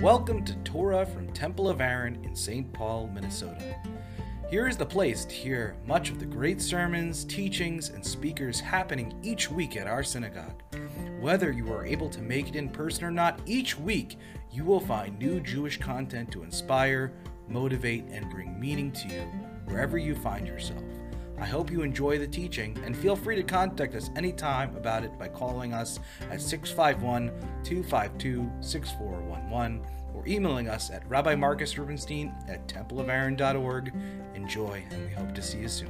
Welcome to Torah from Temple of Aaron in St. Paul, Minnesota. Here is the place to hear much of the great sermons, teachings, and speakers happening each week at our synagogue. Whether you are able to make it in person or not, each week you will find new Jewish content to inspire, motivate, and bring meaning to you wherever you find yourself. I hope you enjoy the teaching and feel free to contact us anytime about it by calling us at 651 252 6411 or emailing us at Rabbi Marcus Rubenstein at templeofaaron.org. Enjoy, and we hope to see you soon.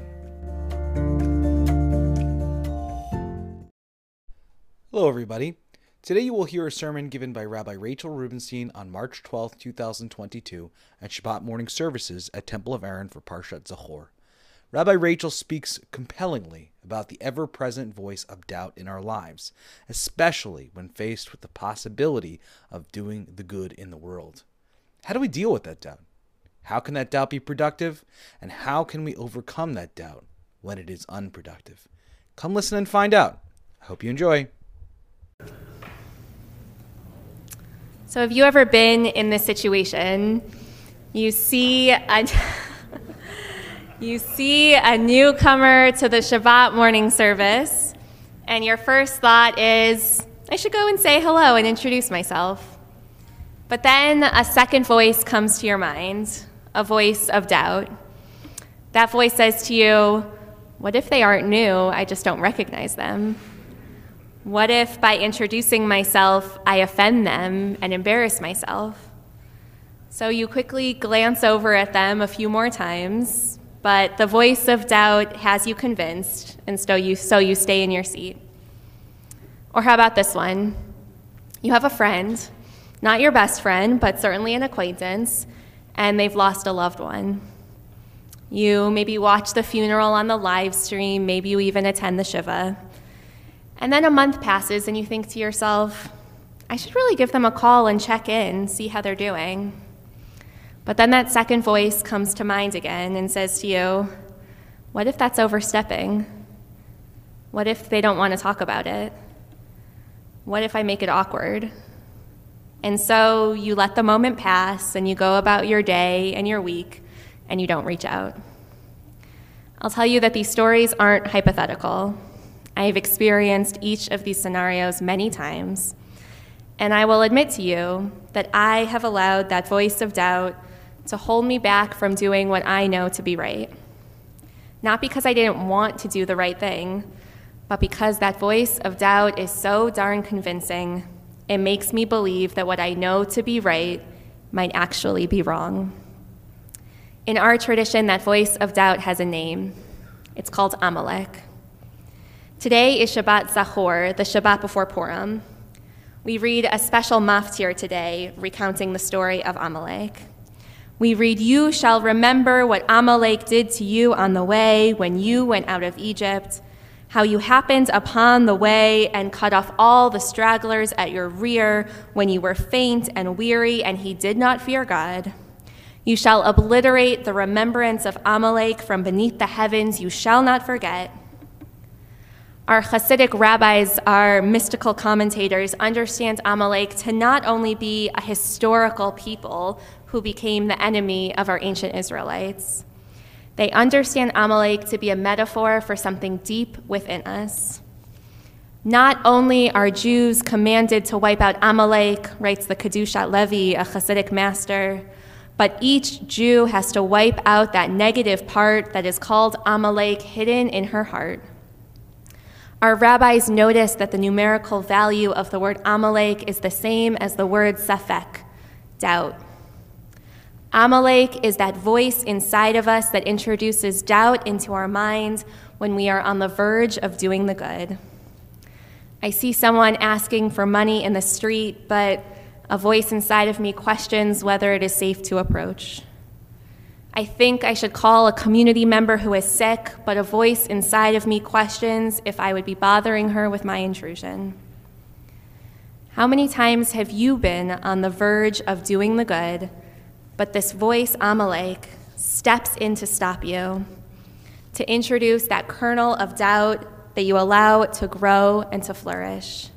Hello, everybody. Today you will hear a sermon given by Rabbi Rachel Rubenstein on March 12, 2022, at Shabbat morning services at Temple of Aaron for Parshat Zachor. Rabbi Rachel speaks compellingly about the ever present voice of doubt in our lives, especially when faced with the possibility of doing the good in the world. How do we deal with that doubt? How can that doubt be productive? And how can we overcome that doubt when it is unproductive? Come listen and find out. I hope you enjoy. So, have you ever been in this situation? You see a. You see a newcomer to the Shabbat morning service, and your first thought is, I should go and say hello and introduce myself. But then a second voice comes to your mind, a voice of doubt. That voice says to you, What if they aren't new? I just don't recognize them. What if by introducing myself, I offend them and embarrass myself? So you quickly glance over at them a few more times, but the voice of doubt has you convinced, and so you, so you stay in your seat. Or how about this one? You have a friend, not your best friend, but certainly an acquaintance, and they've lost a loved one. You maybe watch the funeral on the live stream, maybe you even attend the Shiva. And then a month passes, and you think to yourself, I should really give them a call and check in, see how they're doing. But then that second voice comes to mind again and says to you, What if that's overstepping? What if they don't want to talk about it? What if I make it awkward? And so you let the moment pass and you go about your day and your week and you don't reach out. I'll tell you that these stories aren't hypothetical. I've experienced each of these scenarios many times. And I will admit to you that I have allowed that voice of doubt to hold me back from doing what I know to be right. Not because I didn't want to do the right thing, but because that voice of doubt is so darn convincing, it makes me believe that what I know to be right might actually be wrong. In our tradition, that voice of doubt has a name. It's called Amalek. Today is Shabbat Zachor, the Shabbat before Purim. We read a special maftir today recounting the story of Amalek. We read, You shall remember what Amalek did to you on the way when you went out of Egypt, how you happened upon the way and cut off all the stragglers at your rear when you were faint and weary, and he did not fear God. You shall obliterate the remembrance of Amalek from beneath the heavens, you shall not forget. Our Hasidic rabbis, our mystical commentators, understand Amalek to not only be a historical people who became the enemy of our ancient Israelites. They understand Amalek to be a metaphor for something deep within us. Not only are Jews commanded to wipe out Amalek, writes the Kedushat Levi, a Hasidic master, but each Jew has to wipe out that negative part that is called Amalek hidden in her heart. Our rabbis notice that the numerical value of the word Amalek is the same as the word Safek, doubt. Amalek is that voice inside of us that introduces doubt into our minds when we are on the verge of doing the good. I see someone asking for money in the street, but a voice inside of me questions whether it is safe to approach. I think I should call a community member who is sick, but a voice inside of me questions if I would be bothering her with my intrusion. How many times have you been on the verge of doing the good? But this voice, Amalek, steps in to stop you, to introduce that kernel of doubt that you allow to grow and to flourish.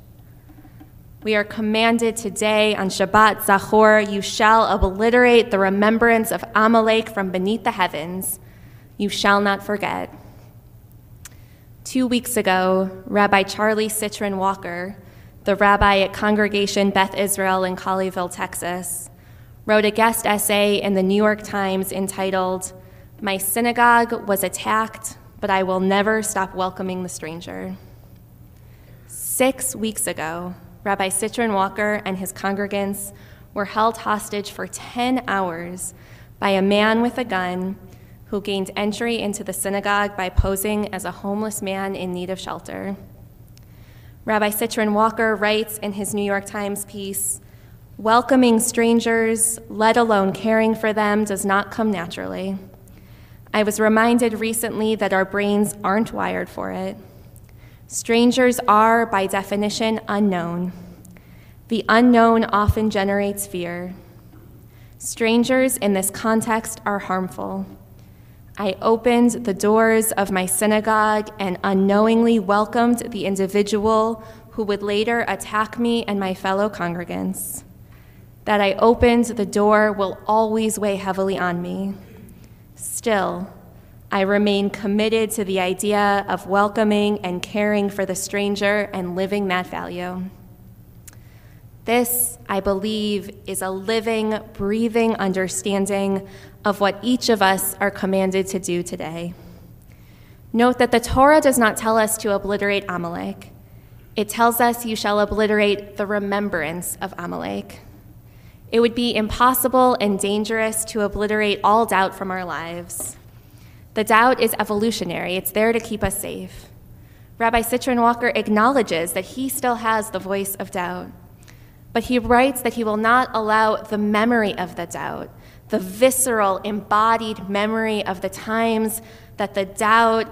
We are commanded today on Shabbat Zachor, you shall obliterate the remembrance of Amalek from beneath the heavens. You shall not forget. Two weeks ago, Rabbi Charlie Cytron Walker, the rabbi at Congregation Beth Israel in Colleyville, Texas, wrote a guest essay in the New York Times entitled, My Synagogue Was Attacked, but I Will Never Stop Welcoming the Stranger. Six weeks ago, Rabbi Cytron Walker and his congregants were held hostage for 10 hours by a man with a gun who gained entry into the synagogue by posing as a homeless man in need of shelter. Rabbi Cytron Walker writes in his New York Times piece Welcoming strangers, let alone caring for them, does not come naturally. I was reminded recently that our brains aren't wired for it. Strangers are, by definition, unknown. The unknown often generates fear. Strangers in this context are harmful. I opened the doors of my synagogue and unknowingly welcomed the individual who would later attack me and my fellow congregants. That I opened the door will always weigh heavily on me. Still, I remain committed to the idea of welcoming and caring for the stranger and living that value. This, I believe, is a living, breathing understanding of what each of us are commanded to do today. Note that the Torah does not tell us to obliterate Amalek. It tells us you shall obliterate the remembrance of Amalek. It would be impossible and dangerous to obliterate all doubt from our lives. The doubt is evolutionary, it's there to keep us safe. Rabbi Cytron Walker acknowledges that he still has the voice of doubt, but he writes that he will not allow the memory of the doubt, the visceral, embodied memory of the times that the doubt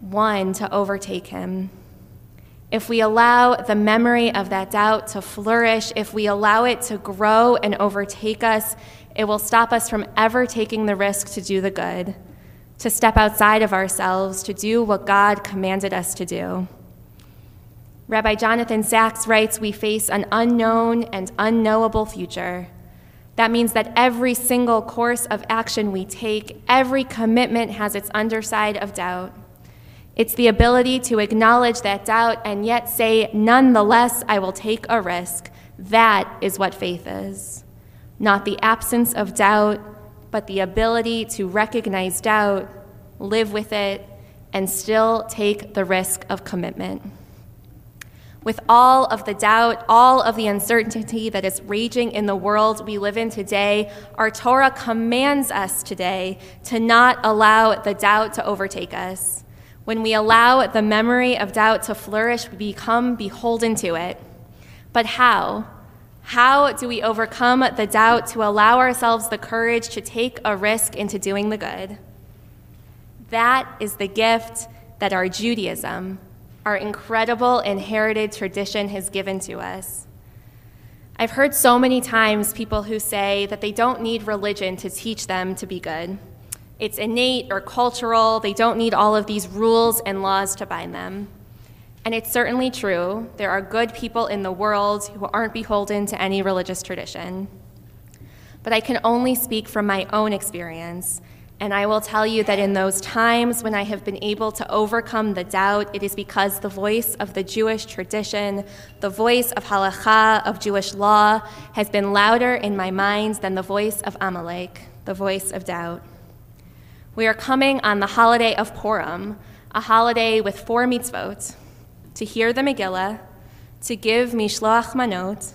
won to overtake him. If we allow the memory of that doubt to flourish, if we allow it to grow and overtake us, it will stop us from ever taking the risk to do the good, to step outside of ourselves, to do what God commanded us to do. Rabbi Jonathan Sacks writes We face an unknown and unknowable future. That means that every single course of action we take, every commitment has its underside of doubt. It's the ability to acknowledge that doubt and yet say, nonetheless, I will take a risk. That is what faith is. Not the absence of doubt, but the ability to recognize doubt, live with it, and still take the risk of commitment. With all of the doubt, all of the uncertainty that is raging in the world we live in today, our Torah commands us today to not allow the doubt to overtake us. When we allow the memory of doubt to flourish, we become beholden to it. But how? How do we overcome the doubt to allow ourselves the courage to take a risk into doing the good? That is the gift that our Judaism, our incredible inherited tradition, has given to us. I've heard so many times people who say that they don't need religion to teach them to be good. It's innate or cultural, they don't need all of these rules and laws to bind them. And it's certainly true, there are good people in the world who aren't beholden to any religious tradition. But I can only speak from my own experience and I will tell you that in those times when I have been able to overcome the doubt, it is because the voice of the Jewish tradition, the voice of halacha, of Jewish law, has been louder in my mind than the voice of Amalek, the voice of doubt. We are coming on the holiday of Purim, a holiday with four mitzvot to hear the Megillah, to give mishloach manot,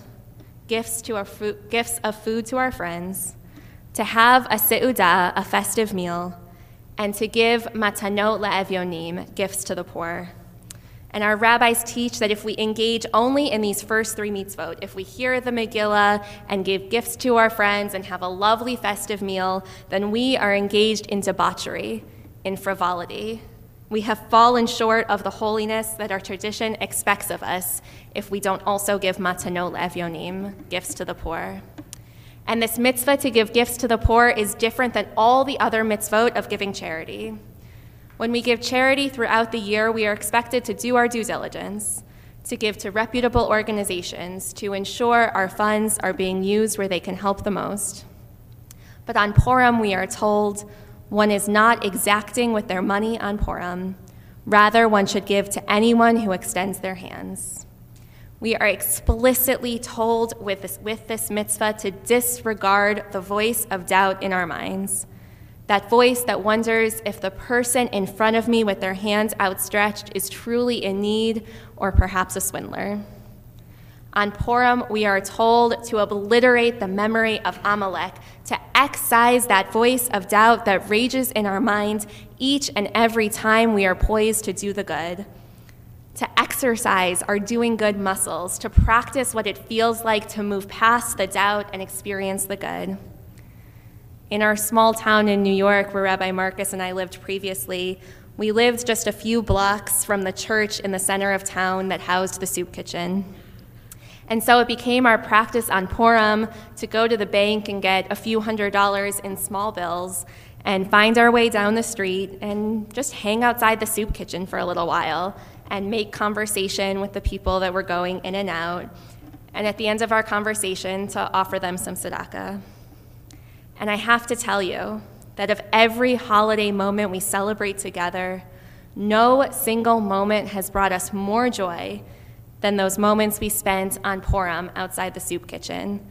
gifts, to our gifts of food to our friends to have a seudah, a festive meal, and to give matanot la'evyonim, gifts to the poor. And our rabbis teach that if we engage only in these first three mitzvot, if we hear the Megillah and give gifts to our friends and have a lovely festive meal, then we are engaged in debauchery, in frivolity. We have fallen short of the holiness that our tradition expects of us if we don't also give matanot la'evyonim, gifts to the poor. And this mitzvah to give gifts to the poor is different than all the other mitzvot of giving charity. When we give charity throughout the year, we are expected to do our due diligence, to give to reputable organizations to ensure our funds are being used where they can help the most. But on Purim, we are told one is not exacting with their money on Purim. Rather, one should give to anyone who extends their hands. We are explicitly told with this, with this mitzvah to disregard the voice of doubt in our minds. That voice that wonders if the person in front of me with their hands outstretched is truly in need or perhaps a swindler. On Purim, we are told to obliterate the memory of Amalek, to excise that voice of doubt that rages in our minds each and every time we are poised to do the good, to exercise our doing good muscles, to practice what it feels like to move past the doubt and experience the good. In our small town in New York, where Rabbi Marcus and I lived previously, we lived just a few blocks from the church in the center of town that housed the soup kitchen. And so it became our practice on Purim to go to the bank and get a few hundred dollars in small bills and find our way down the street and just hang outside the soup kitchen for a little while and make conversation with the people that were going in and out. And at the end of our conversation, to offer them some tzedakah. And I have to tell you that of every holiday moment we celebrate together, no single moment has brought us more joy than those moments we spent on Purim outside the soup kitchen,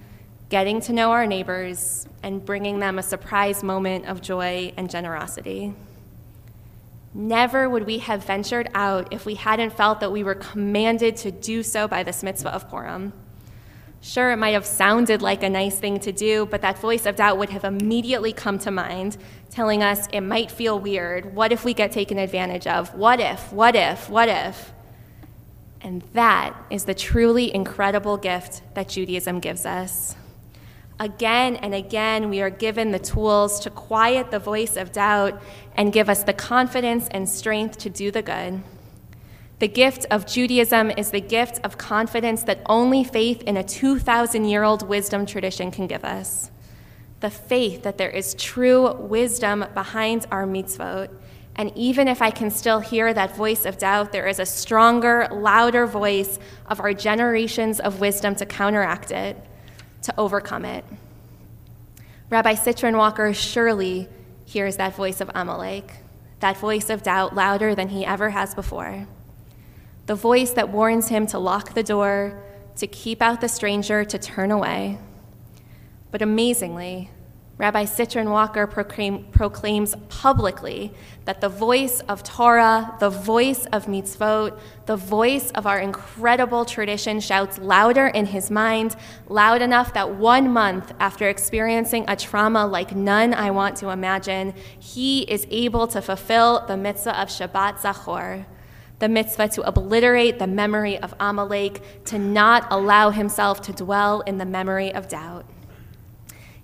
getting to know our neighbors and bringing them a surprise moment of joy and generosity. Never would we have ventured out if we hadn't felt that we were commanded to do so by the mitzvah of Purim. Sure, it might have sounded like a nice thing to do, but that voice of doubt would have immediately come to mind, telling us it might feel weird. What if we get taken advantage of? What if? What if? What if? And that is the truly incredible gift that Judaism gives us. Again and again, we are given the tools to quiet the voice of doubt and give us the confidence and strength to do the good. The gift of Judaism is the gift of confidence that only faith in a 2,000 year old wisdom tradition can give us. The faith that there is true wisdom behind our mitzvot. And even if I can still hear that voice of doubt, there is a stronger, louder voice of our generations of wisdom to counteract it, to overcome it. Rabbi Cytron Walker surely hears that voice of Amalek, that voice of doubt louder than he ever has before the voice that warns him to lock the door, to keep out the stranger, to turn away. But amazingly, Rabbi Cytron Walker proclaim, proclaims publicly that the voice of Torah, the voice of mitzvot, the voice of our incredible tradition shouts louder in his mind, loud enough that one month after experiencing a trauma like none I want to imagine, he is able to fulfill the mitzvah of Shabbat Zachor the mitzvah to obliterate the memory of Amalek, to not allow himself to dwell in the memory of doubt.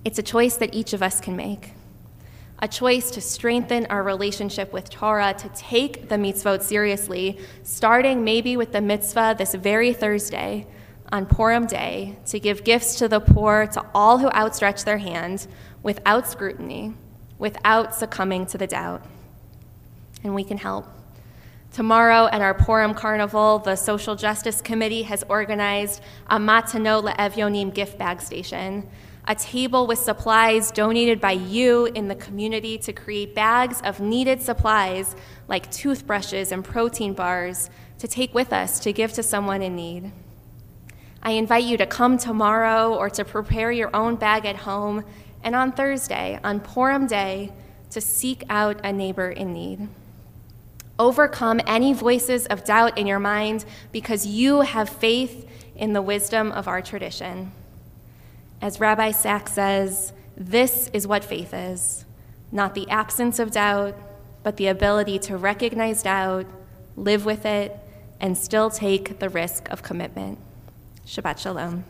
It's a choice that each of us can make. A choice to strengthen our relationship with Torah, to take the mitzvot seriously, starting maybe with the mitzvah this very Thursday on Purim Day, to give gifts to the poor, to all who outstretch their hand, without scrutiny, without succumbing to the doubt. And we can help. Tomorrow at our Purim Carnival, the Social Justice Committee has organized a Matanot LeEvyonim gift bag station, a table with supplies donated by you in the community to create bags of needed supplies like toothbrushes and protein bars to take with us to give to someone in need. I invite you to come tomorrow or to prepare your own bag at home, and on Thursday, on Purim Day, to seek out a neighbor in need. Overcome any voices of doubt in your mind because you have faith in the wisdom of our tradition. As Rabbi Sacks says, this is what faith is not the absence of doubt, but the ability to recognize doubt, live with it, and still take the risk of commitment. Shabbat Shalom.